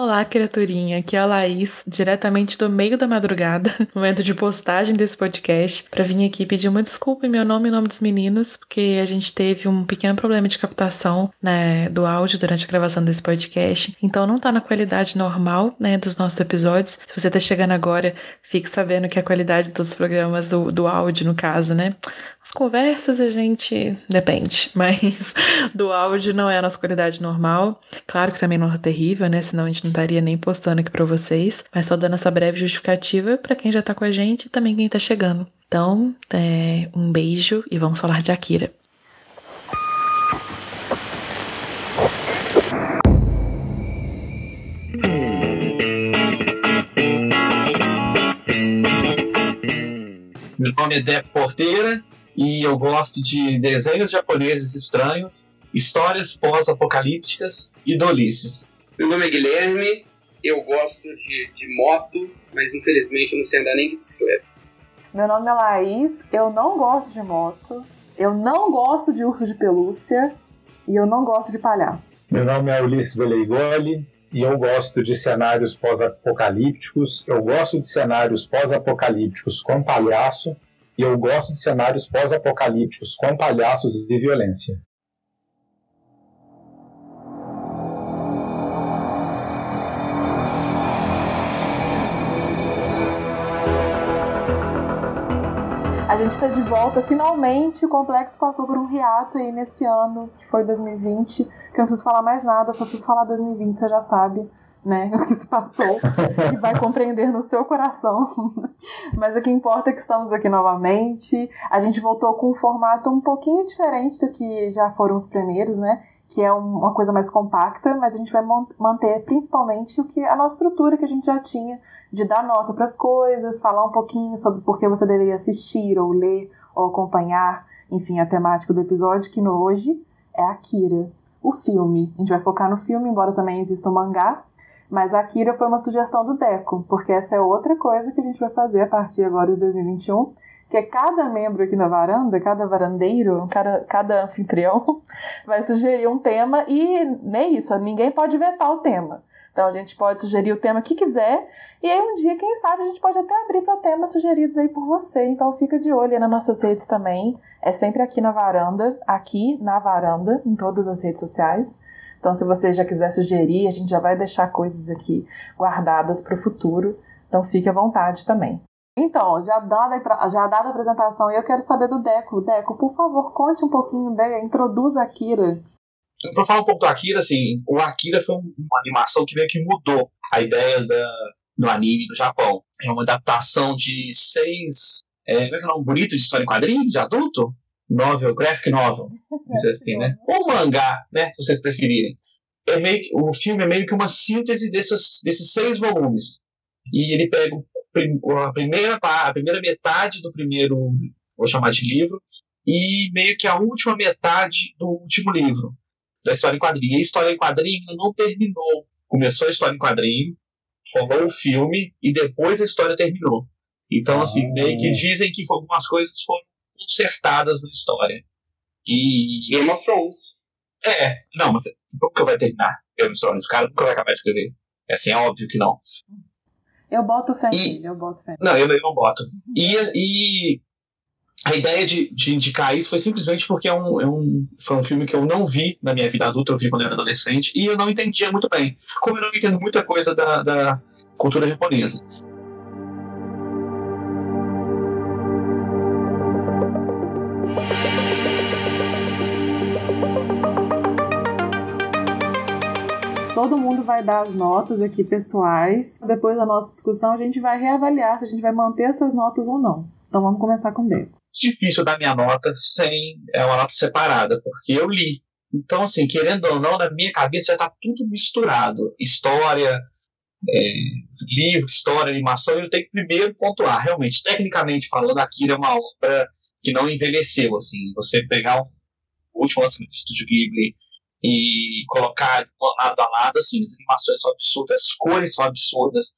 Olá, criaturinha. Aqui é a Laís, diretamente do meio da madrugada, momento de postagem desse podcast, para vir aqui pedir uma desculpa em meu nome e nome dos meninos, porque a gente teve um pequeno problema de captação né, do áudio durante a gravação desse podcast. Então não tá na qualidade normal né, dos nossos episódios. Se você tá chegando agora, fique sabendo que a qualidade dos programas do, do áudio, no caso, né? As conversas a gente depende, mas do áudio não é a nossa qualidade normal. Claro que também não é terrível, né? Senão a gente não estaria nem postando aqui para vocês. Mas só dando essa breve justificativa para quem já tá com a gente e também quem tá chegando. Então, é, um beijo e vamos falar de Akira. Meu nome é Deco Porteira e eu gosto de desenhos japoneses estranhos, histórias pós-apocalípticas e dolices. Meu nome é Guilherme, eu gosto de, de moto, mas infelizmente não sei andar nem de bicicleta. Meu nome é Laís, eu não gosto de moto, eu não gosto de urso de pelúcia e eu não gosto de palhaço. Meu nome é Ulisses Beleigoli e eu gosto de cenários pós-apocalípticos, eu gosto de cenários pós-apocalípticos com palhaço e eu gosto de cenários pós-apocalípticos com palhaços e violência. Está de volta, finalmente o complexo passou por um riato aí nesse ano, que foi 2020, que eu não preciso falar mais nada, só preciso falar 2020, você já sabe né, o que se passou e vai compreender no seu coração. Mas o que importa é que estamos aqui novamente. A gente voltou com um formato um pouquinho diferente do que já foram os primeiros, né? Que é uma coisa mais compacta, mas a gente vai manter principalmente o que a nossa estrutura que a gente já tinha de dar nota para as coisas, falar um pouquinho sobre por que você deveria assistir ou ler ou acompanhar, enfim, a temática do episódio que no hoje é Akira, o filme. A gente vai focar no filme, embora também exista o um mangá, mas Akira foi uma sugestão do Deco, porque essa é outra coisa que a gente vai fazer a partir agora de 2021, que é cada membro aqui na varanda, cada varandeiro, cada, cada anfitrião vai sugerir um tema e nem isso, ninguém pode vetar o tema. Então a gente pode sugerir o tema que quiser e aí um dia, quem sabe, a gente pode até abrir para temas sugeridos aí por você. Então fica de olho aí nas nossas redes também. É sempre aqui na varanda, aqui na varanda, em todas as redes sociais. Então, se você já quiser sugerir, a gente já vai deixar coisas aqui guardadas para o futuro. Então, fique à vontade também. Então, já dada, já dada a apresentação, eu quero saber do Deco. Deco, por favor, conte um pouquinho, né? introduza a Akira. Para falar um pouco do Akira, assim, o Akira foi uma animação que meio que mudou a ideia da, do anime no Japão. É uma adaptação de seis. É, como é que é o nome bonito de história em quadrinho, de adulto? novel, graphic novel, assim, né? Ou mangá, né? Se vocês preferirem. É meio que, o filme é meio que uma síntese desses, desses seis volumes. E ele pega a primeira, a primeira metade do primeiro, vou chamar de livro, e meio que a última metade do último livro, da história em quadrinho. E a história em quadrinho não terminou. Começou a história em quadrinho, rolou o filme, e depois a história terminou. Então, assim, meio que ah. dizem que algumas coisas foram consertadas na história. E. Game of Thrones. É, não, mas como que vai terminar Game of Thrones? O cara nunca vai acabar de escrever. É assim, é óbvio que não. Eu boto fé e, eu boto fé. Não, eu, eu não boto. E, e a ideia de, de indicar isso foi simplesmente porque é um, é um, foi um filme que eu não vi na minha vida adulta, eu vi quando eu era adolescente, e eu não entendia muito bem. Como eu não entendo muita coisa da, da cultura japonesa. todo mundo vai dar as notas aqui pessoais. Depois da nossa discussão, a gente vai reavaliar se a gente vai manter essas notas ou não. Então vamos começar com o Deco. Difícil dar minha nota sem é uma nota separada, porque eu li. Então, assim, querendo ou não, na minha cabeça já está tudo misturado. História, é, livro, história, animação, eu tenho que primeiro pontuar. Realmente, tecnicamente falando, Akira é uma obra que não envelheceu. Assim, você pegar um último lançamento do Estúdio Ghibli e colocar lado a lado, assim, as animações são absurdas, as cores são absurdas,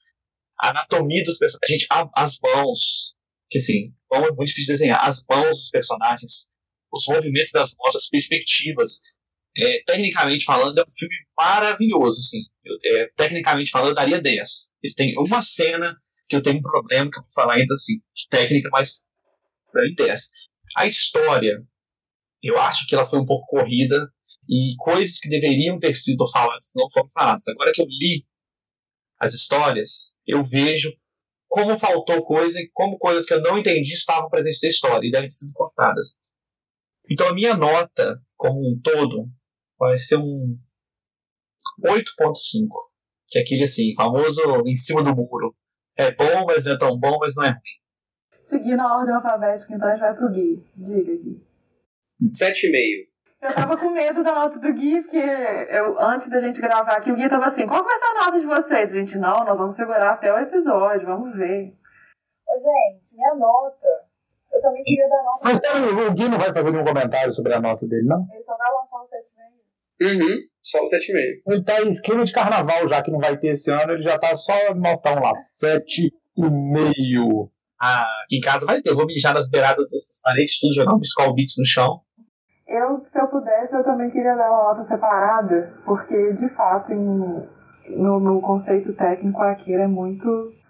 a anatomia dos personagens, gente, as mãos, que assim, é muito difícil de desenhar, as mãos dos personagens, os movimentos das mãos, as perspectivas, é, tecnicamente falando, é um filme maravilhoso. Eu, é, tecnicamente falando, eu daria 10. Ele tem uma cena que eu tenho um problema, que eu vou falar ainda assim, de técnica, mas daria 10. A história, eu acho que ela foi um pouco corrida e coisas que deveriam ter sido faladas não foram faladas. Agora que eu li as histórias, eu vejo como faltou coisa e como coisas que eu não entendi estavam presentes na história e devem ter sido cortadas. Então a minha nota, como um todo, vai ser um 8.5. Que é aquele assim, famoso em cima do muro. É bom, mas não é tão bom, mas não é ruim. Seguindo a ordem alfabética, então a gente vai pro Gui. Diga, Gui. 7,5. Eu tava com medo da nota do Gui, porque eu, antes da gente gravar aqui, o Gui tava assim, qual vai ser a nota de vocês? A gente, não, nós vamos segurar até o episódio, vamos ver. Ô, gente, minha nota, eu também queria dar nota... Mas peraí, o Gui não vai fazer nenhum comentário sobre a nota dele, não? Ele só vai lançar o 7,5. Uhum, só o 7,5. Ele tá em esquema de carnaval, já que não vai ter esse ano, ele já tá só notão lá, 7,5. Ah, aqui em casa vai ter. Eu vou mijar nas beiradas das paredes, tudo, jogar um Skull Beats no chão. Eu, se eu pudesse, eu também queria dar uma nota separada, porque, de fato, em, no, no conceito técnico, Akira é muito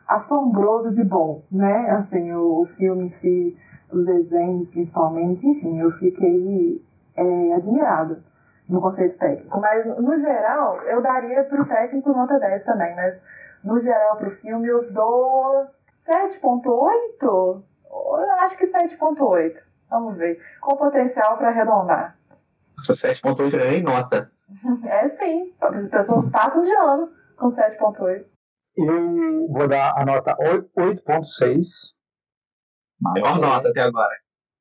assombroso de bom, né? Assim, o, o filme em si, os desenhos principalmente, enfim, eu fiquei é, admirada no conceito técnico. Mas, no geral, eu daria pro técnico nota 10 também, mas, no geral, pro filme, eu dou 7.8? Eu acho que 7.8. Vamos ver. Com potencial para arredondar. Essa 7.8 não é nem nota. É sim. As pessoas passam de ano com 7.8. Eu vou dar a nota 8.6. Maior nota até agora.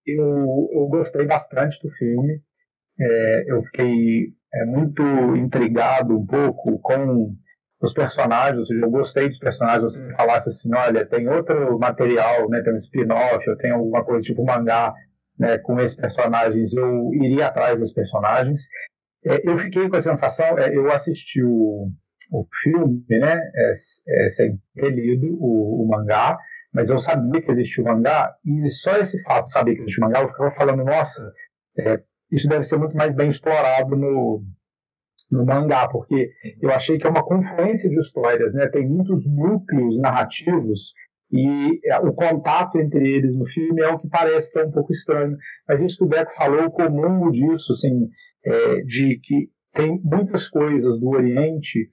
Eu, eu gostei bastante do filme. É, eu fiquei é, muito intrigado um pouco com os personagens, ou seja, eu gostei dos personagens, você falasse assim, olha, tem outro material, né, tem um spin-off, ou tem alguma coisa tipo mangá né, com esses personagens, eu iria atrás dos personagens. É, eu fiquei com a sensação, é, eu assisti o, o filme, né, é, é, sem ter lido o, o, mangá, mas eu sabia que existia o mangá, e só esse fato de saber que existia o mangá, eu ficava falando, nossa, é, isso deve ser muito mais bem explorado no, no mangá, porque eu achei que é uma confluência de histórias, né, tem muitos núcleos narrativos e é, o contato entre eles no filme é o que parece que é um pouco estranho. Mas isso que o Beco falou, comum disso, assim, é, de que tem muitas coisas do Oriente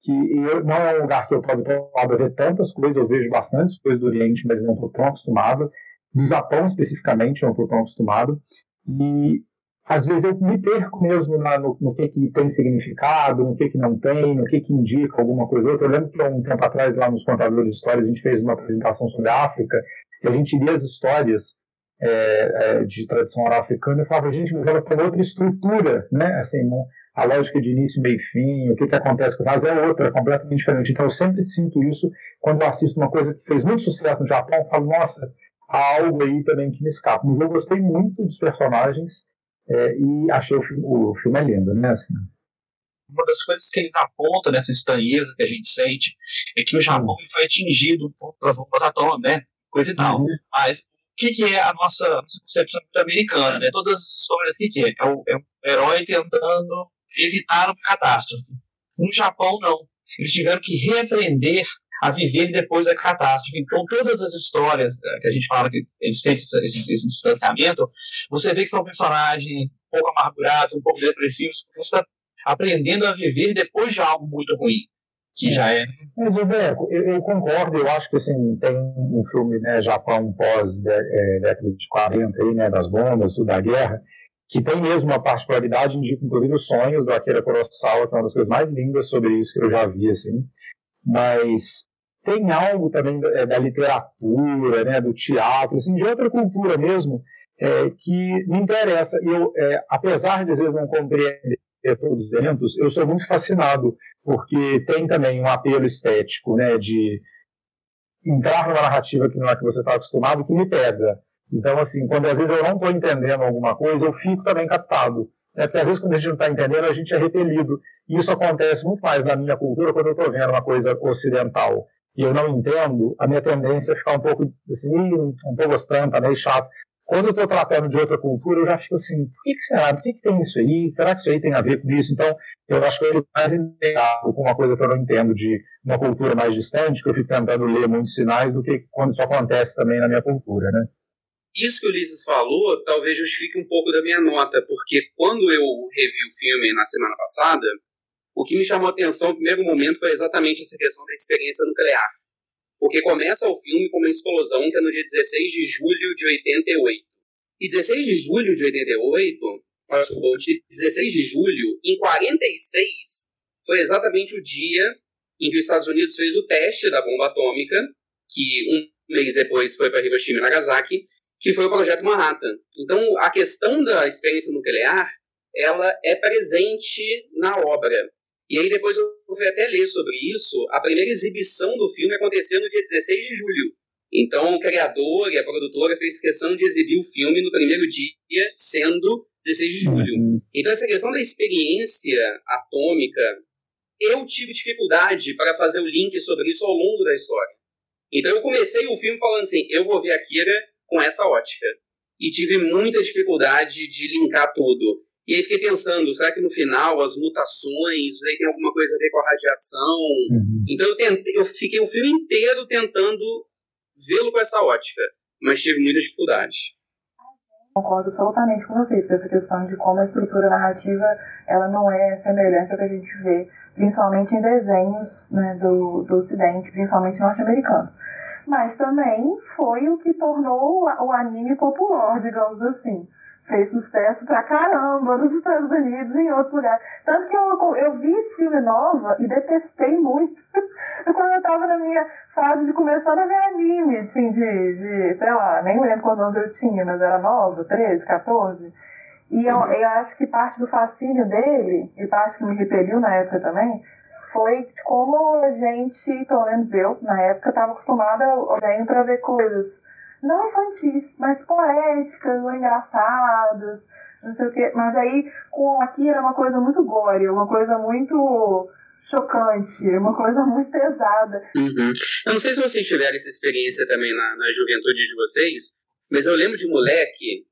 que eu, não é um lugar que eu estou habituado a ver tantas coisas, eu vejo bastantes coisas do Oriente, mas não estou tão acostumado. Do Japão, especificamente, não estou tão acostumado. E às vezes eu me perco mesmo na, no, no, que, que tem significado, no que, que não tem, no que, que indica alguma coisa ou outra. Eu lembro que um tempo atrás, lá nos Contadores de Histórias, a gente fez uma apresentação sobre a África, e a gente lia as histórias é, é, de tradição oral africana e falava, gente, mas elas têm outra estrutura, né? Assim, a lógica de início, meio e fim, o que, que acontece com elas é outra, completamente diferente. Então eu sempre sinto isso quando eu assisto uma coisa que fez muito sucesso no Japão, eu falo, nossa, há algo aí também que me escapa. Mas eu gostei muito dos personagens, é, e achei o filme, o filme é lindo, né? Assim. Uma das coisas que eles apontam nessa estranheza que a gente sente é que o Japão uhum. foi atingido pelas bombas atômicas, né? Coisa e tal. Uhum. Mas o que, que é a nossa, nossa concepção americana? Né? Todas as histórias, o que, que é? É o, é o herói tentando evitar uma catástrofe. No Japão, não. Eles tiveram que reaprender a viver depois da catástrofe. Então, todas as histórias eh, que a gente fala que eles têm esse, esse, esse distanciamento, você vê que são personagens um pouco amargurados, um pouco depressivos, você está aprendendo a viver depois de algo muito ruim. Que já é. Mas, Roberto, eu, eu, concordo, eu acho que assim, tem um filme, né, Japão pós é, década de 40, aí, né, das bombas, da guerra, que tem mesmo uma particularidade, indica inclusive os sonhos do Akira Kurosawa, que é uma das coisas mais lindas sobre isso que eu já vi, assim mas tem algo também da, da literatura, né, do teatro, assim, de outra cultura mesmo, é, que me interessa. Eu, é, apesar de às vezes não compreender todos os eventos, eu sou muito fascinado, porque tem também um apelo estético, né, de entrar numa narrativa que não é que você está acostumado, que me pega. Então, assim, quando às vezes eu não estou entendendo alguma coisa, eu fico também captado. Né? Porque às vezes quando a gente não está entendendo, a gente é repelido. E isso acontece muito mais na minha cultura quando eu estou vendo uma coisa ocidental e eu não entendo, a minha tendência é ficar um pouco assim, não estou gostando, está meio chato. quando eu estou tratando de outra cultura, eu já fico assim, por que, que será? Por que, que tem isso aí? Será que isso aí tem a ver com isso? Então, eu acho que eu fico mais entendado com uma coisa que eu não entendo de uma cultura mais distante, que eu fico tentando ler muitos sinais, do que quando isso acontece também na minha cultura, né? Isso que o Ulisses falou talvez justifique um pouco da minha nota, porque quando eu revi o filme na semana passada, o que me chamou a atenção no primeiro momento foi exatamente essa questão da experiência nuclear. Porque começa o filme com uma explosão que é no dia 16 de julho de 88. E 16 de julho de 88, desculpa, dia 16 de julho, em 46, foi exatamente o dia em que os Estados Unidos fez o teste da bomba atômica, que um mês depois foi para Hiroshima e Nagasaki, que foi o Projeto Manhattan. Então, a questão da experiência nuclear, ela é presente na obra. E aí depois eu fui até ler sobre isso. A primeira exibição do filme aconteceu no dia 16 de julho. Então o criador e a produtora fez questão de exibir o filme no primeiro dia, sendo 16 de julho. Uhum. Então essa questão da experiência atômica, eu tive dificuldade para fazer o link sobre isso ao longo da história. Então eu comecei o filme falando assim, eu vou ver Akira com essa ótica. E tive muita dificuldade de linkar tudo. E aí fiquei pensando, será que no final as mutações, aí tem alguma coisa a ver com a radiação? Uhum. Então eu, tentei, eu fiquei o filme inteiro tentando vê-lo com essa ótica, mas tive muita dificuldade. Concordo totalmente com vocês, essa questão de como a estrutura narrativa ela não é semelhante ao que a gente vê, principalmente em desenhos né, do, do Ocidente, principalmente norte-americano. Mas também foi o que tornou o anime popular, digamos assim fez sucesso pra caramba nos Estados Unidos e em outros lugares. Tanto que eu, eu vi esse filme nova e detestei muito quando eu tava na minha fase de começar a ver anime, assim, de, de sei lá, nem lembro quantos anos eu tinha, mas era nova, 13, 14. E eu, eu acho que parte do fascínio dele, e parte que me repeliu na época também, foi como a gente, pelo menos eu, na época, estava acostumada a para ver coisas não infantis, mas poéticas ou engraçadas, não sei o quê. Mas aí, com aqui era uma coisa muito gore, uma coisa muito chocante, uma coisa muito pesada. Uhum. Eu não sei se vocês tiveram essa experiência também na, na juventude de vocês, mas eu lembro de moleque,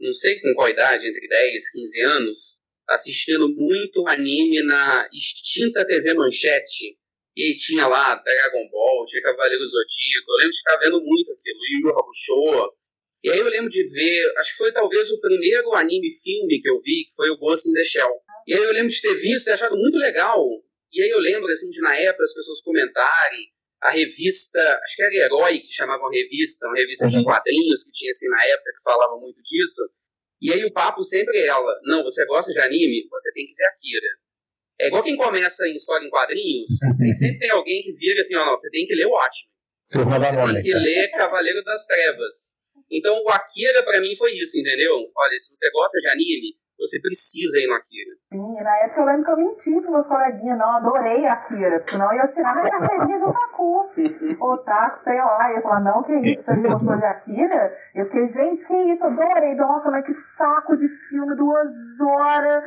não sei com qual idade, entre 10 15 anos, assistindo muito anime na extinta TV Manchete, e tinha lá Dragon Ball, tinha Cavaleiro Zodíaco. Eu lembro de ficar vendo muito aquilo, Yu Yu Hakusho. E aí eu lembro de ver, acho que foi talvez o primeiro anime filme que eu vi, que foi o Ghost in the Shell. E aí eu lembro de ter visto e achado muito legal. E aí eu lembro, assim, de na época as pessoas comentarem a revista, acho que era Herói que chamavam revista, uma revista uhum. de quadrinhos que tinha assim na época que falava muito disso. E aí o papo sempre é ela, não, você gosta de anime? Você tem que ver Akira. É igual quem começa em história em quadrinhos, uhum. sempre tem alguém que vira assim, ó, não, você tem que ler o Watchmen. Você tem que ler Cavaleiro das Trevas. Então o Akira para mim foi isso, entendeu? Olha, se você gosta de anime, você precisa ir no Akira. Sim, na época eu lembro que eu menti pros meus coleguinhas, não, adorei Akira, porque senão eu ia tirar minha carteirinha do Otaku. Otaku, sei lá, eu falar, não, que isso, você gostou de Akira? Eu fiquei, gente, que isso, adorei, nossa, mas que saco de filme, duas horas,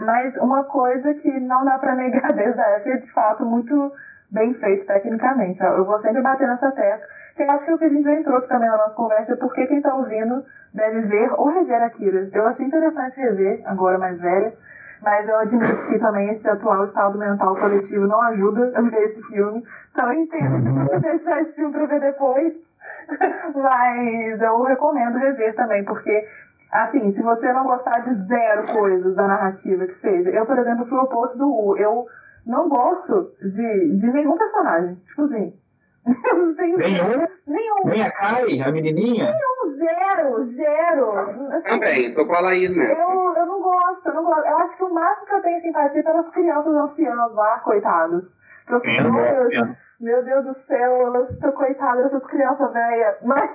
mas uma coisa que não dá pra negar desde a época, é de fato, muito bem feito tecnicamente. Eu vou sempre bater nessa tecla eu acho que o que a gente já entrou também na nossa conversa é porque quem está ouvindo deve ver ou rever Akira. Eu achei interessante rever, agora mais velha, mas eu admito que também esse atual estado mental coletivo não ajuda a ver esse filme. Então eu entendo que você deixar esse filme para ver depois, mas eu recomendo rever também, porque assim, se você não gostar de zero coisas da narrativa que seja, eu, por exemplo, fui o oposto do U. Eu não gosto de, de nenhum personagem. Tipo assim, Nenhum? Nenhum. Nem a Kai, a menininha? Nenhum, zero, zero. Assim, Também, tô com a Laís nessa. Eu, eu não gosto, eu não gosto. Eu acho que o máximo que eu tenho simpatia é pelas crianças anciãs lá, coitados. Eu, meu, Deus, meu Deus do céu, eu estou coitada dessas crianças velhas. Mas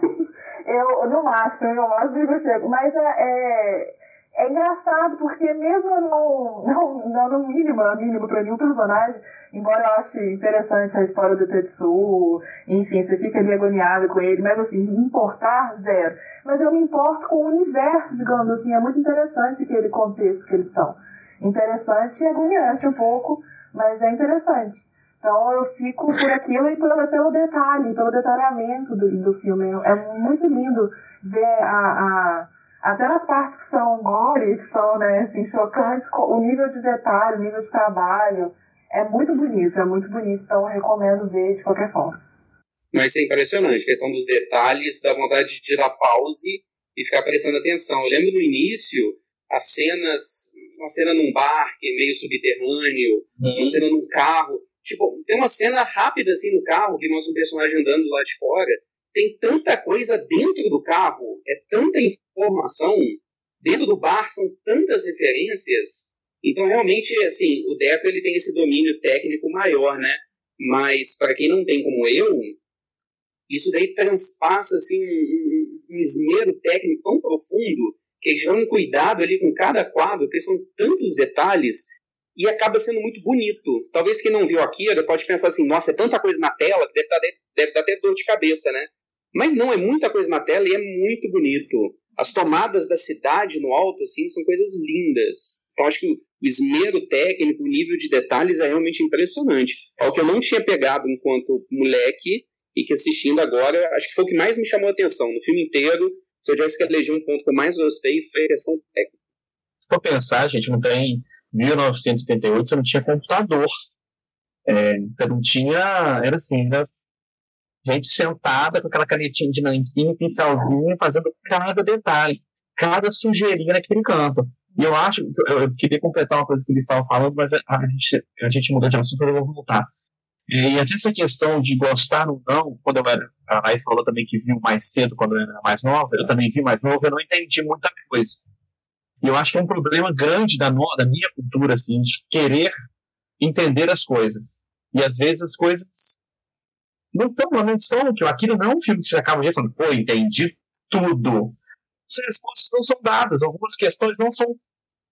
eu, no máximo, no máximo eu chego. Mas é, é, é engraçado porque mesmo não, não, não no mínimo, no mínimo pra nenhum personagem, Embora eu ache interessante a história do Tetsuo, enfim, você fica ali agoniado com ele, mas assim, me importar, zero. Mas eu me importo com o universo, digamos assim, é muito interessante aquele contexto que eles são. Interessante e agoniante um pouco, mas é interessante. Então eu fico por aquilo e pelo, pelo detalhe, pelo detalhamento do, do filme. É muito lindo ver a, a até nas partes que são gore, que são né, assim, chocantes, o nível de detalhe, o nível de trabalho é muito bonito, é muito bonito, então eu recomendo ver de qualquer forma. Mas é impressionante, a questão dos detalhes, dá vontade de dar pause e ficar prestando atenção. Eu lembro no início, as cenas, uma cena num bar que é meio subterrâneo, uhum. uma cena num carro. Tipo, tem uma cena rápida assim no carro que mostra um personagem andando lá de fora. Tem tanta coisa dentro do carro, é tanta informação. Dentro do bar são tantas referências. Então, realmente, assim, o Deco ele tem esse domínio técnico maior, né? Mas, para quem não tem como eu, isso daí transpassa assim, um, um esmero técnico tão profundo que eles um cuidado ali com cada quadro, porque são tantos detalhes e acaba sendo muito bonito. Talvez quem não viu Akira pode pensar assim, nossa, é tanta coisa na tela que deve dar, deve dar até dor de cabeça, né? Mas não, é muita coisa na tela e é muito bonito. As tomadas da cidade no alto, assim, são coisas lindas. Então acho que o esmero técnico, o nível de detalhes é realmente impressionante. É o que eu não tinha pegado enquanto moleque e que assistindo agora, acho que foi o que mais me chamou a atenção no filme inteiro. Se eu tivesse que eleger um ponto que eu mais gostei, foi a questão técnica. Se for pensar, gente, não tem 1978, você não tinha computador. É, não tinha. Era assim, era gente sentada com aquela canetinha de nanquim, pincelzinho, fazendo cada detalhe, cada sujeirinha naquele campo. E eu acho, eu, eu queria completar uma coisa que eles estavam falando, mas a gente, a gente mudou de assunto, eu vou voltar. E até essa questão de gostar ou não, quando eu era. A Raíssa falou também que viu mais cedo quando eu era mais nova, eu também vi mais novo, eu não entendi muita coisa. E eu acho que é um problema grande da, no, da minha cultura, assim, de querer entender as coisas. E às vezes as coisas não estão, estão, que aquilo não é um filme que você acaba de falando, pô, entendi tudo. As respostas não são dadas, algumas questões não são,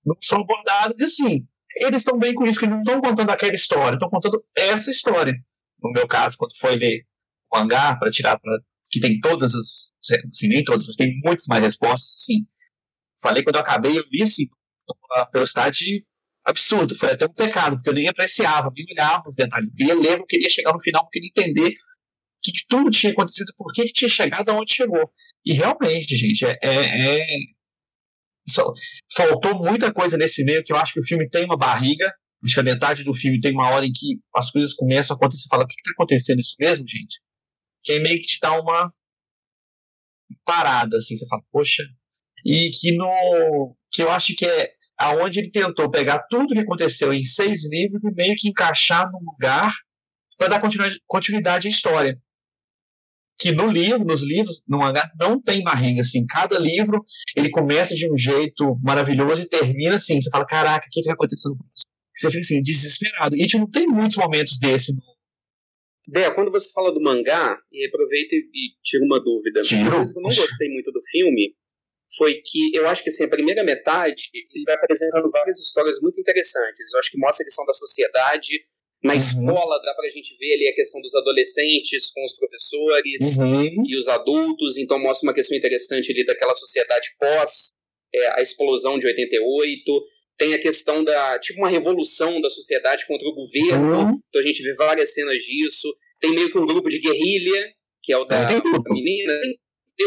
não são abordadas, e assim, eles estão bem com isso, que não estão contando aquela história, estão contando essa história. No meu caso, quando foi ler o hangar para tirar, pra, que tem todas as, assim, nem todas, mas tem muitas mais respostas, assim. Falei quando eu acabei, eu li assim, uma velocidade absurda, foi até um pecado, porque eu nem apreciava, nem olhava os detalhes, eu queria ler, eu queria chegar no final, eu queria entender que, que tudo tinha acontecido, por que, que tinha chegado aonde chegou. E realmente, gente, é, é, é faltou muita coisa nesse meio que eu acho que o filme tem uma barriga. Acho que a metade do filme tem uma hora em que as coisas começam a acontecer. Você fala, o que está acontecendo isso mesmo, gente? Que aí meio que te dá uma parada, assim. Você fala, poxa. E que no. Que eu acho que é aonde ele tentou pegar tudo que aconteceu em seis livros e meio que encaixar num lugar para dar continuidade à história que no livro, nos livros, no mangá, não tem barriga, assim, cada livro, ele começa de um jeito maravilhoso e termina assim, você fala, caraca, o que que tá acontecendo? Você fica assim, desesperado. E a gente não tem muitos momentos desse. Dé, quando você fala do mangá, e aproveita e, tira uma dúvida. Tiro. Uma coisa que eu não gostei muito do filme foi que eu acho que assim, a primeira metade ele vai apresentando várias histórias muito interessantes. Eu acho que mostra a questão da sociedade, na uhum. escola dá para a gente ver ali a questão dos adolescentes com os professores uhum. e os adultos, então mostra uma questão interessante ali daquela sociedade pós é, a explosão de 88. Tem a questão da, tipo, uma revolução da sociedade contra o governo, uhum. então a gente vê várias cenas disso. Tem meio que um grupo de guerrilha, que é o da, da menina.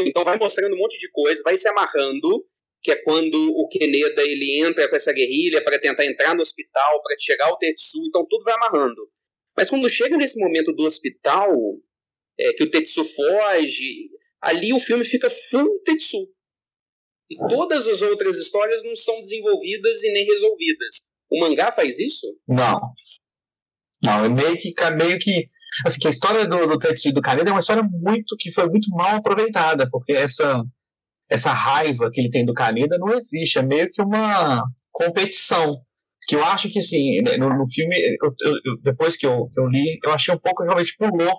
Então vai mostrando um monte de coisa, vai se amarrando que é quando o Keneda ele entra com essa guerrilha para tentar entrar no hospital, para chegar ao Tetsu, então tudo vai amarrando. Mas quando chega nesse momento do hospital, é, que o Tetsu foge, ali o filme fica full Tetsu. E todas as outras histórias não são desenvolvidas e nem resolvidas. O mangá faz isso? Não. Não, meio que, meio que assim, que a história do, do Tetsu e do Kaneda é uma história muito que foi muito mal aproveitada, porque essa essa raiva que ele tem do Kaneda não existe, é meio que uma competição. Que eu acho que, assim, né, no, no filme, eu, eu, depois que eu, que eu li, eu achei um pouco realmente pulou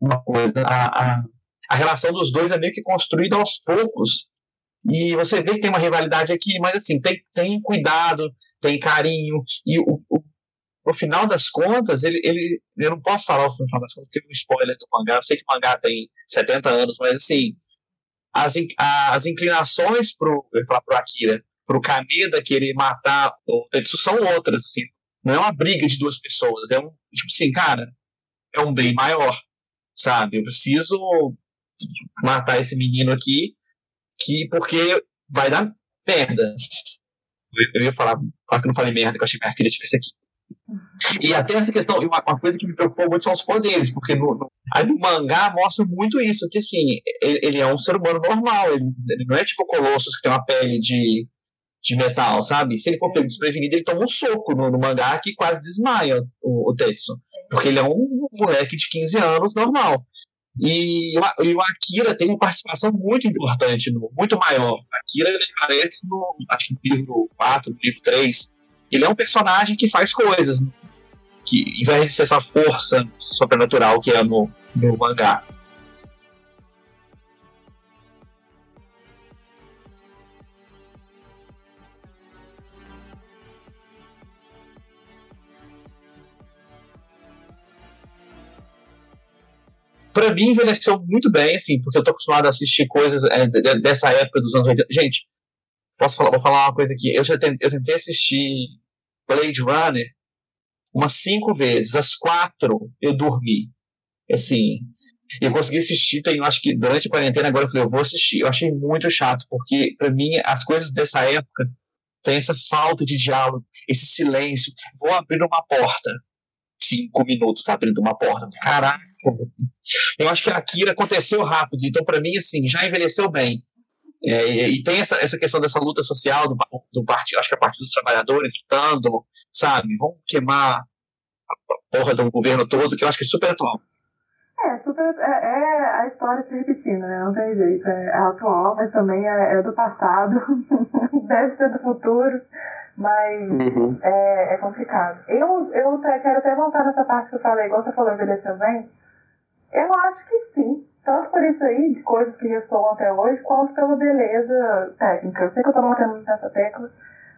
uma coisa. A, a, a relação dos dois é meio que construída aos poucos. E você vê que tem uma rivalidade aqui, mas assim, tem, tem cuidado, tem carinho, e o, o, no final das contas, ele, ele. Eu não posso falar o final das contas, porque é um spoiler do mangá. Eu sei que o mangá tem 70 anos, mas assim, as, as inclinações pro, eu falar pro Akira, pro Kaneda querer matar o Tetsu são outras, assim. Não é uma briga de duas pessoas. É um, tipo assim, cara, é um bem maior, sabe? Eu preciso matar esse menino aqui, que porque vai dar merda. Eu ia falar, quase que não falei merda, que eu achei que minha filha tivesse aqui. E até essa questão, uma, uma, coisa que me preocupou muito são os poderes, porque no, no, no mangá mostra muito isso, que assim, ele, ele é um ser humano normal, ele, ele, não é tipo Colossus que tem uma pele de, de metal, sabe? Se ele for pego desprevenido, ele toma um soco no, no mangá que quase desmaia o, o Tetsu. Porque ele é um moleque de 15 anos normal. E, e, o Akira tem uma participação muito importante, no, muito maior. Akira ele aparece no, acho que no livro 4, no livro 3. Ele é um personagem que faz coisas, que em vez essa força sobrenatural que é no, no mangá. para mim envelheceu muito bem, assim, porque eu tô acostumado a assistir coisas é, dessa época dos anos 80. Gente, posso falar, vou falar uma coisa aqui. Eu já tentei, eu tentei assistir Blade Runner umas cinco vezes. As quatro eu dormi. Assim, eu consegui assistir, tem, acho que durante a quarentena agora eu falei, eu vou assistir. Eu achei muito chato, porque para mim as coisas dessa época tem essa falta de diálogo, esse silêncio. Vou abrir uma porta cinco minutos abrindo uma porta. Caraca! Eu acho que a Akira aconteceu rápido, então para mim, assim, já envelheceu bem. É, e, e, tem essa, essa questão dessa luta social do, do partido, acho que a parte dos trabalhadores lutando, sabe? Vamos queimar a porra do governo todo, que eu acho que é super atual. É, super, é, é a história se repetindo, né? Não tem jeito. É, é atual, mas também é, é do passado, deve ser do futuro. Mas uhum. é, é, complicado. Eu, eu quero até voltar nessa parte que eu falei, igual você falou, envelheceu bem. Eu acho que sim. Tanto por isso aí, de coisas que ressoam até hoje, quanto pela beleza técnica. Eu sei que eu tô batendo muito nessa tecla,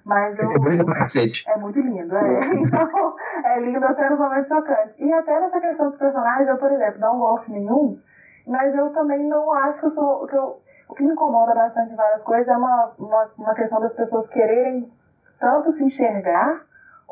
mas eu, é bonito pra cacete. É muito lindo, é. Então, é lindo até nos momentos chocantes. E até nessa questão dos personagens, eu, por exemplo, não gosto nenhum, mas eu também não acho que eu sou. Que eu, o que me incomoda bastante em várias coisas é uma, uma, uma questão das pessoas quererem tanto se enxergar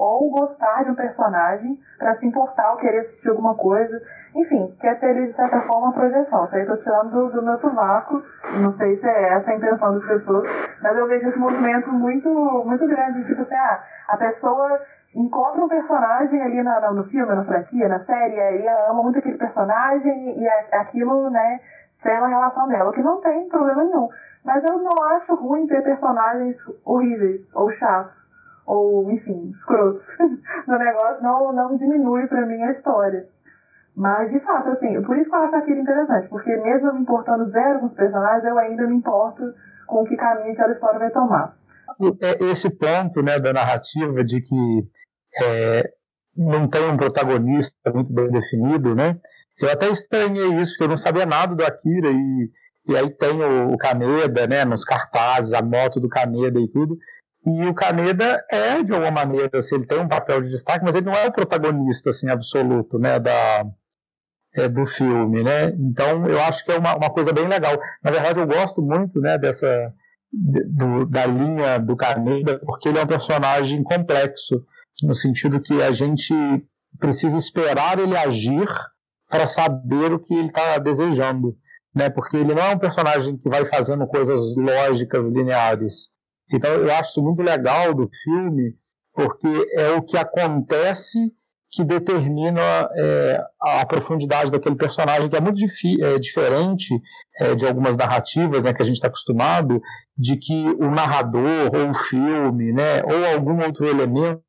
ou gostar de um personagem para se importar ou querer assistir alguma coisa. Enfim, quer ter de certa forma uma projeção. Isso aí eu tô tirando do, do meu sovaco, não sei se é essa a intenção das pessoas, mas eu vejo esse movimento muito, muito grande, tipo assim, ah, a pessoa encontra um personagem ali na, no filme, na franquia, na série, e ela ama muito aquele personagem e aquilo, né, sela a relação dela, o que não tem problema nenhum. Mas eu não acho ruim ter personagens horríveis, ou chatos, ou, enfim, escrotos no negócio. Não, não diminui pra mim a história. Mas, de fato, assim, por isso que eu acho aquilo interessante, porque mesmo me importando zero com os personagens, eu ainda me importo com que caminho aquela história vai tomar. É, esse ponto né, da narrativa de que é, não tem um protagonista muito bem definido, né? Eu até estranhei isso, porque eu não sabia nada do Akira e e aí tem o, o Caneda, né, nos cartazes, a moto do Caneda e tudo. E o Caneda é, de alguma maneira, assim, ele tem um papel de destaque, mas ele não é o protagonista assim, absoluto né, da, é, do filme. Né? Então, eu acho que é uma, uma coisa bem legal. Na verdade, eu gosto muito né, dessa, do, da linha do Caneda, porque ele é um personagem complexo, no sentido que a gente precisa esperar ele agir para saber o que ele está desejando né? Porque ele não é um personagem que vai fazendo coisas lógicas, lineares. Então eu acho muito legal do filme, porque é o que acontece que determina é, a profundidade daquele personagem, que é muito é, diferente é, de algumas narrativas né, que a gente está acostumado, de que o narrador, ou o filme, né, ou algum outro elemento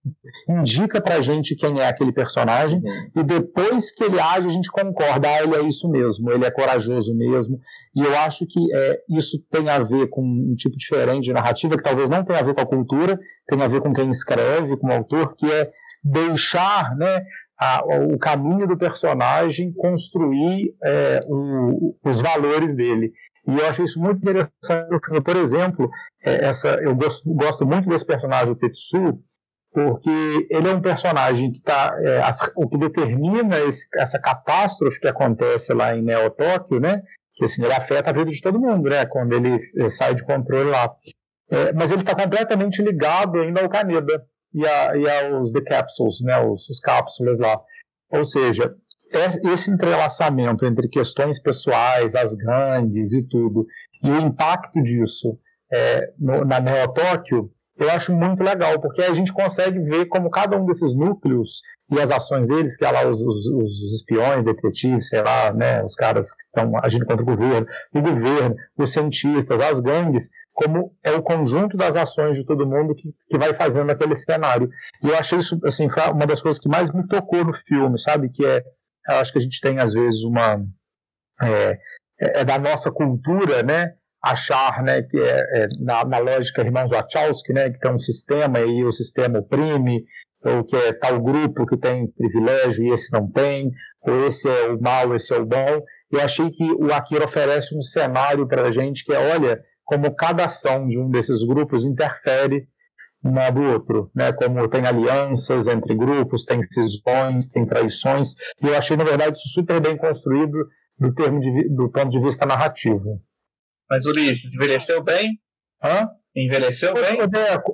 indica para a gente quem é aquele personagem, uhum. e depois que ele age, a gente concorda, ah, ele é isso mesmo, ele é corajoso mesmo. E eu acho que é, isso tem a ver com um tipo diferente de narrativa, que talvez não tenha a ver com a cultura, tem a ver com quem escreve, com o autor, que é deixar né, a, o caminho do personagem construir é, o, os valores dele. E eu acho isso muito interessante. Por exemplo, é, essa, eu gosto, gosto, muito desse personagem, o Tetsu, porque ele é um personagem que está. É, o que determina esse, essa catástrofe que acontece lá em Neo Tóquio, né? Que assim, ele afeta a vida de todo mundo, né? Quando ele, ele sai de controle lá. É, mas ele está completamente ligado ainda ao Kaneda e, a, e aos The Capsules, né, os, os cápsulas lá. Ou seja, esse entrelaçamento entre questões pessoais, as gangues e tudo, e o impacto disso é, no, na Neo Tóquio, eu acho muito legal, porque a gente consegue ver como cada um desses núcleos e as ações deles, que é lá os, os, os espiões, detetives, sei lá, né, os caras que estão agindo contra o governo, o governo, os cientistas, as gangues, como é o conjunto das ações de todo mundo que, que vai fazendo aquele cenário. E eu achei isso, assim, uma das coisas que mais me tocou no filme, sabe, que é, eu acho que a gente tem às vezes uma, é, é da nossa cultura, né, achar né, que é, é na, na, lógica irmãos Wachowski, né, que tem um sistema e o sistema oprime, ou que é tal grupo que tem privilégio e esse não tem, ou esse é o mal, esse é o bom. Eu achei que o Akira oferece um cenário para a gente que é, olha, como cada ação de um desses grupos interfere na do outro, né? Como tem alianças entre grupos, tem cisões, tem traições, e eu achei, na verdade, isso super bem construído do, termo de, do ponto de vista narrativo. Mas Ulisses, envelheceu bem? Hã? Envelheceu bem?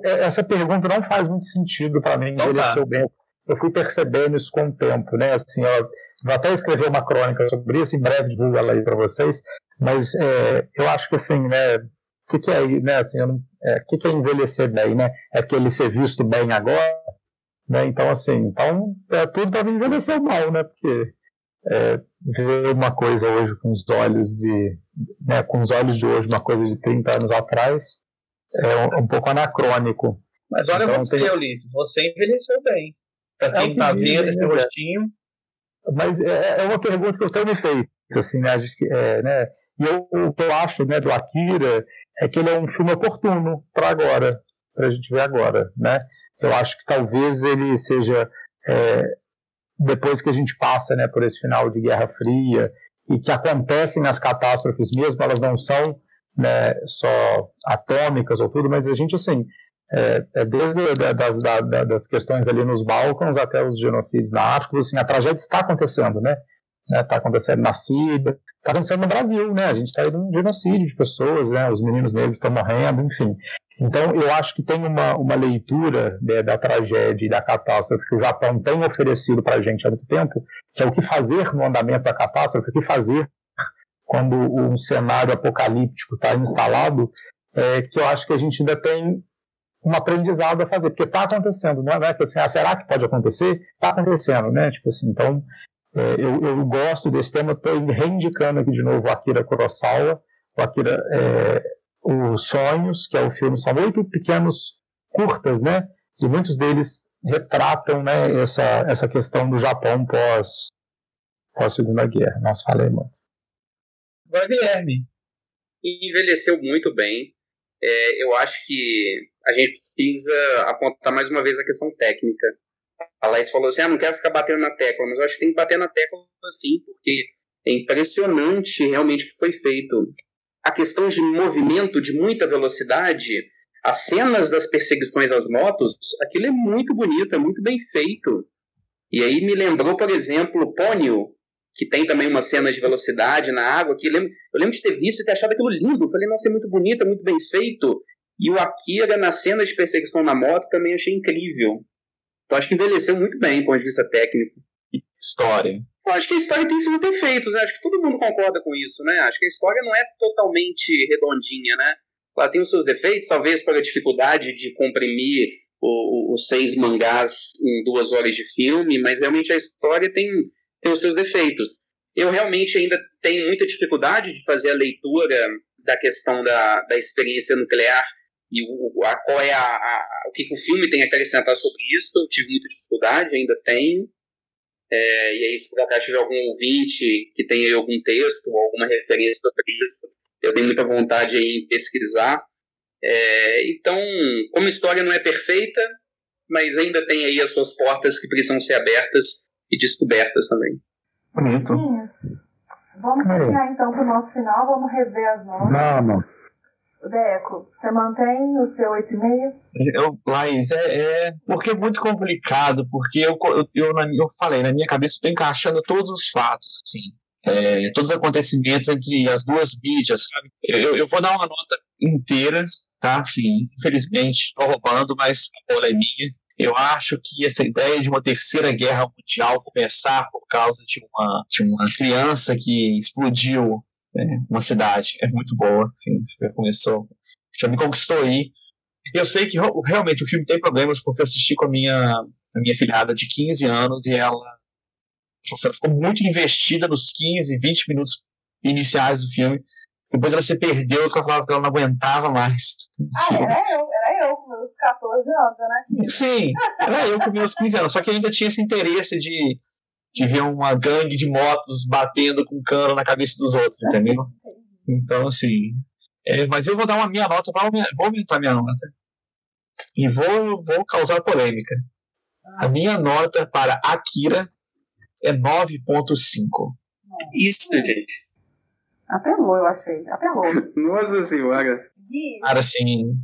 É, essa pergunta não faz muito sentido para mim, então, envelheceu tá. bem. Eu fui percebendo isso com o tempo, né? Assim, eu vou até escrever uma crônica sobre isso, em breve divulgo ela aí para vocês, mas é, eu acho que assim, né? O que, que é, né? Assim, o é, que, que é envelhecer bem, né? É que ele ser visto bem agora, né? Então, assim, então, é, tudo para mim envelheceu mal, né? Porque é, ver uma coisa hoje com os olhos de né, com os olhos de hoje uma coisa de 30 anos atrás é um, um pouco anacrônico mas olha então, você, tem... Ulisses, você envelheceu bem para quem está é vendo esse né, rostinho mas é, é, uma pergunta que eu tenho me feito assim né, é, né e eu, o que eu acho né, do Akira é que ele é um filme oportuno para agora para a gente ver agora né eu acho que talvez ele seja é, depois que a gente passa né, por esse final de Guerra Fria e que acontecem as catástrofes mesmo, elas não são né, só atômicas ou tudo, mas a gente assim é, é desde das, das, das, questões ali nos Balcãs até os genocídios na África, assim, a tragédia está acontecendo, né? Está né, acontecendo na Síria, está acontecendo no Brasil, né? A gente está aí num genocídio de pessoas, né? Os meninos negros estão morrendo, enfim. Então, eu acho que tem uma, uma leitura né, da tragédia e da catástrofe que o Japão tem oferecido para a gente há muito tempo, que é o que fazer no andamento da catástrofe, o que fazer quando um cenário apocalíptico está instalado, é, que eu acho que a gente ainda tem um aprendizado a fazer, porque está acontecendo, não é, é assim, ah, será que pode acontecer? Está acontecendo, né? Tipo assim, então, é, eu, eu, gosto desse tema, estou reindicando aqui de novo o Akira Kurosawa, o Akira é, os Sonhos, que é o filme, são oito pequenos curtas, né? E muitos deles retratam né, essa, essa questão do Japão pós, pós Segunda Guerra. Nós falei muito. Agora, Guilherme. Envelheceu muito bem. É, eu acho que a gente precisa apontar mais uma vez a questão técnica. A Laís falou assim: ah, não quero ficar batendo na tecla, mas eu acho que tem que bater na tecla assim, porque é impressionante realmente o que foi feito a questão de movimento de muita velocidade, as cenas das perseguições às motos, aquilo é muito bonito, é muito bem feito. E aí me lembrou, por exemplo, Pônio, que tem também uma cena de velocidade na água, que eu lembro, eu lembro de ter visto e ter achado aquilo lindo. Eu falei, nossa, é muito bonito, é muito bem feito. E o Akira, na cena de perseguição na moto, também achei incrível. Então acho que envelheceu muito bem, do ponto de vista técnico. História. Eu acho que a história tem seus defeitos, né? Acho que todo mundo concorda com isso, né? Acho que a história não é totalmente redondinha, né? Ela tem os seus defeitos, talvez pela dificuldade de comprimir o, os seis mangás em duas horas de filme, mas realmente a história tem, tem os seus defeitos. Eu realmente ainda tenho muita dificuldade de fazer a leitura da questão da, da experiência nuclear e o, a, qual é a, a, o que, que o filme tem a acrescentar sobre isso. Eu tive muita dificuldade, ainda tenho. É, e aí, se por acaso tiver algum ouvinte que tenha algum texto ou alguma referência sobre isso, eu tenho muita vontade em pesquisar. É, então, como a história não é perfeita, mas ainda tem aí as suas portas que precisam ser abertas e descobertas também. Bonito. Vamos caminhar então para o nosso final, vamos rever as notas. Não, não. Deco, você mantém o seu 8,5? Eu, Laís, é, é, porque é muito complicado, porque eu, eu, eu, eu falei, na minha cabeça eu tô encaixando todos os fatos, assim, é, todos os acontecimentos entre as duas mídias, sabe? Eu, eu vou dar uma nota inteira, tá? Assim, infelizmente, tô roubando, mas a bola é minha. Eu acho que essa ideia de uma terceira guerra mundial começar por causa de uma, de uma criança que explodiu né, uma cidade é muito boa. Assim, você começou, já me conquistou aí. Eu sei que realmente o filme tem problemas porque eu assisti com a minha, a minha filhada de 15 anos e ela, ela ficou muito investida nos 15, 20 minutos iniciais do filme. Depois ela se perdeu, ela falava que ela não aguentava mais. Ah, era eu, era eu com meus 14 anos, né? Sim, era eu com meus 15 anos. Só que ainda tinha esse interesse de, de ver uma gangue de motos batendo com cano na cabeça dos outros, entendeu? Então, assim. É, mas eu vou dar uma minha nota, vou aumentar minha nota. E vou, vou causar polêmica. A minha nota para Akira é 9.5. Isso, gente. Apelou, eu achei. Apelou. Nossa senhora. Cara, assim.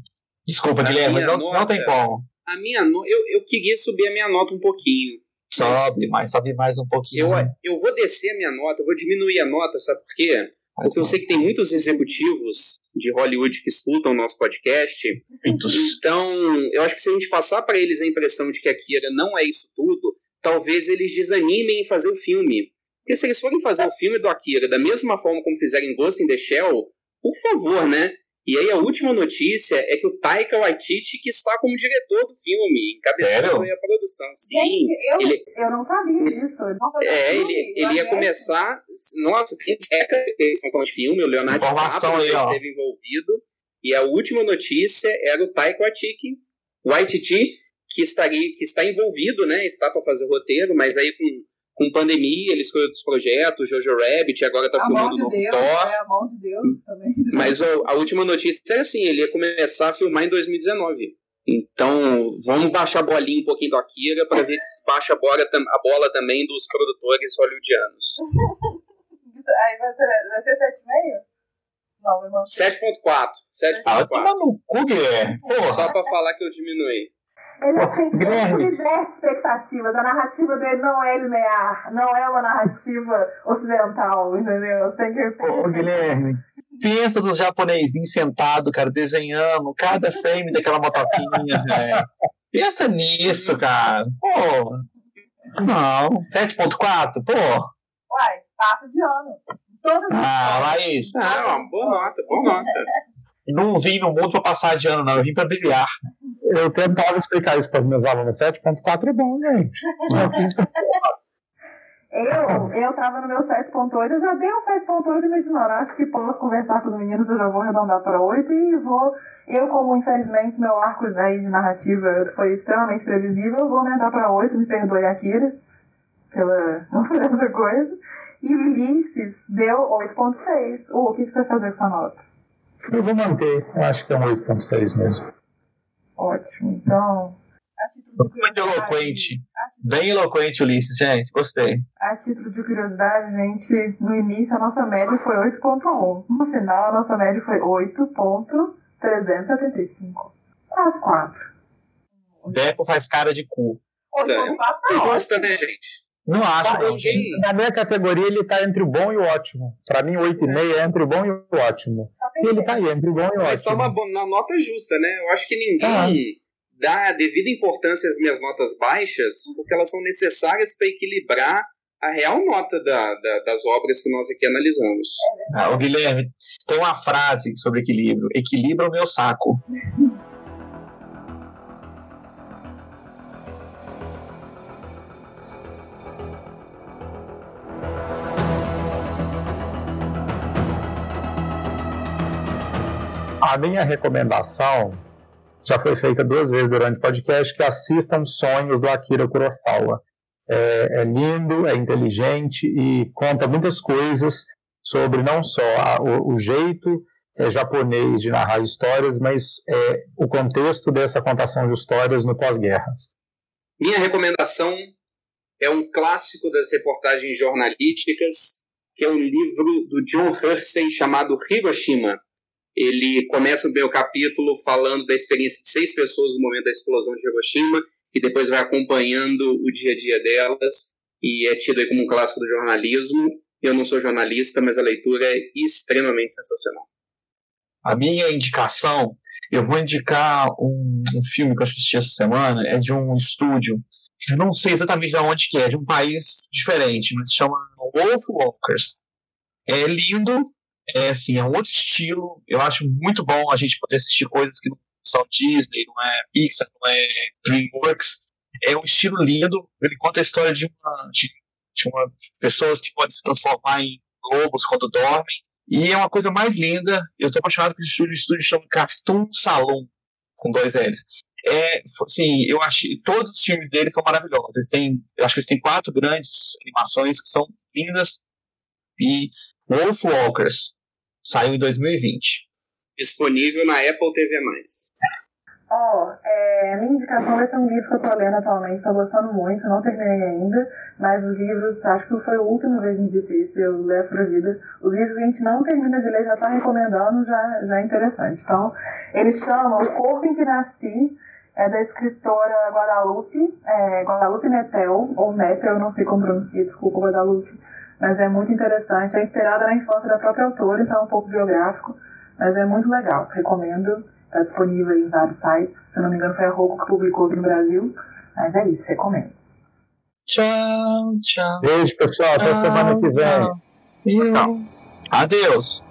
Desculpa, a Guilherme, não, nota, não tem como. A minha nota. Eu, eu queria subir a minha nota um pouquinho. Sobe mais, sobe mais um pouquinho. Eu, eu vou descer a minha nota, eu vou diminuir a nota, sabe por quê? Porque eu sei que tem muitos executivos de Hollywood que escutam o nosso podcast. Então, eu acho que se a gente passar para eles a impressão de que a Kira não é isso tudo, talvez eles desanimem em fazer o filme. Porque se eles forem fazer o filme do Akira da mesma forma como fizeram em Ghost in the Shell, por favor, né? E aí a última notícia é que o Taika Waititi que está como diretor do filme, encabeçando a produção. Sim, Gente, eu, ele, eu não sabia disso. Não é, ele, ele ia começar. Nossa, tem décadas que eles estão de filme, o Leonardo DiCaprio já esteve envolvido. E a última notícia era o Taika Waititi, Waititi que, estaria, que está envolvido, né? Está para fazer o roteiro, mas aí com com pandemia, ele escolheu outros projetos, Jojo Rabbit, agora tá a filmando no de Thor. É, a mão de Deus também. Mas a última notícia era assim, ele ia começar a filmar em 2019. Então, vamos baixar a bolinha um pouquinho do Akira para ver se baixa a bola, a bola também dos produtores hollywoodianos. Aí vai ser, vai ser 7,5? Não, irmão. 7.4. 7.4. Ah, toma no cu, Guilherme. Só pra falar que eu diminui. Ele sempre expectativas. A narrativa dele não é linear, não é uma narrativa ocidental, entendeu? Tem que Ô, Guilherme, pensa dos japonesinhos sentados, cara, desenhando cada frame daquela motoquinha, velho. Pensa nisso, cara. Pô. Não, 7.4, pô. Uai, passa de ano. Todas ah, Laís. Ah, boa nota, boa nota. Não vim no mundo pra passar de ano, não. Eu vim pra brilhar eu tentava explicar isso para os meus alunos. 7.4 é bom, gente. eu, eu tava no meu 7.8, eu já dei um 7.8 imaginando. Acho que posso conversar com os meninos, eu já vou arredondar para 8 e vou. Eu, como infelizmente meu arco aí de narrativa foi extremamente previsível, eu vou aumentar para 8, me perdoe Akira pela, essa coisa. E o Ulisses deu 8.6. O que você vai fazer com essa nota? Eu vou manter, eu acho que é um 8.6 mesmo. Ótimo. Então. Muito eloquente. Bem eloquente, Ulisses, gente. Gostei. A título de curiosidade, gente, no início a nossa média foi 8.1. No final a nossa média foi 8.375. Quase 4. Deco faz cara de cu. Gosta, né, gente? Não acho, não. Na minha categoria ele tá entre o bom e o ótimo. Pra mim, 8,5 é entre o bom e o ótimo. E ele tá aí, entre o bom e o ótimo. Mas tá na nota justa, né? Eu acho que ninguém ah. dá a devida importância às minhas notas baixas, porque elas são necessárias para equilibrar a real nota da, da, das obras que nós aqui analisamos. Ah, o Guilherme, tem uma frase sobre equilíbrio. Equilibra o meu saco. A minha recomendação já foi feita duas vezes durante o podcast, que assistam Sonhos do Akira Kurosawa. É, é lindo, é inteligente e conta muitas coisas sobre não só a, o, o, jeito é, japonês de narrar histórias, mas é, o contexto dessa contação de histórias no pós-guerra. Minha recomendação é um clássico das reportagens jornalísticas, que é um livro do John Hersey chamado Hiroshima, ele começa o capítulo falando da experiência de seis pessoas no momento da explosão de Hiroshima e depois vai acompanhando o dia a dia delas e é tido como um clássico do jornalismo. Eu não sou jornalista, mas a leitura é extremamente sensacional. A minha indicação, eu vou indicar um, um filme que eu assisti essa semana, é de um estúdio, eu não sei exatamente de onde que é, de um país diferente, mas se chama Wolf Walkers. É lindo, é assim, é um outro estilo, eu acho muito bom a gente poder assistir coisas que não são Disney, não é Pixar, não é DreamWorks. É um estilo lindo, ele conta a história de uma, de, de uma pessoas que podem se transformar em lobos quando dormem, e é uma coisa mais linda. Eu estou apaixonado por esse estúdio. O estúdio chama Cartoon Salon, com dois L's. É, assim, eu acho todos os filmes deles são maravilhosos. Eles têm, eu acho que eles têm quatro grandes animações que são lindas. E Wolf Walkers saiu em 2020. Disponível na Apple TV+. Ó, oh, é, minha indicação vai ser um livro que eu tô lendo atualmente, tô gostando muito, não terminei ainda, mas os livros, acho que foi o último vez que disse isso, eu levo pra vida. Os livros que a gente não termina de ler, já tá recomendando, já, já é interessante. Então, ele chama O Corpo em que Nasci, é da escritora Guadalupe, é, Guadalupe Netel, ou Netel, eu não sei como pronuncia, desculpa, Guadalupe, mas é muito interessante, é inspirada na infância da própria autora, então é um pouco biográfico, mas é muito legal, recomendo. Está disponível em vários sites. Se não me engano, foi a Roku que publicou aqui no Brasil. Mas é isso, recomendo. Tchau, tchau. Beijo, pessoal. Até semana que vem. Tchau. Adeus.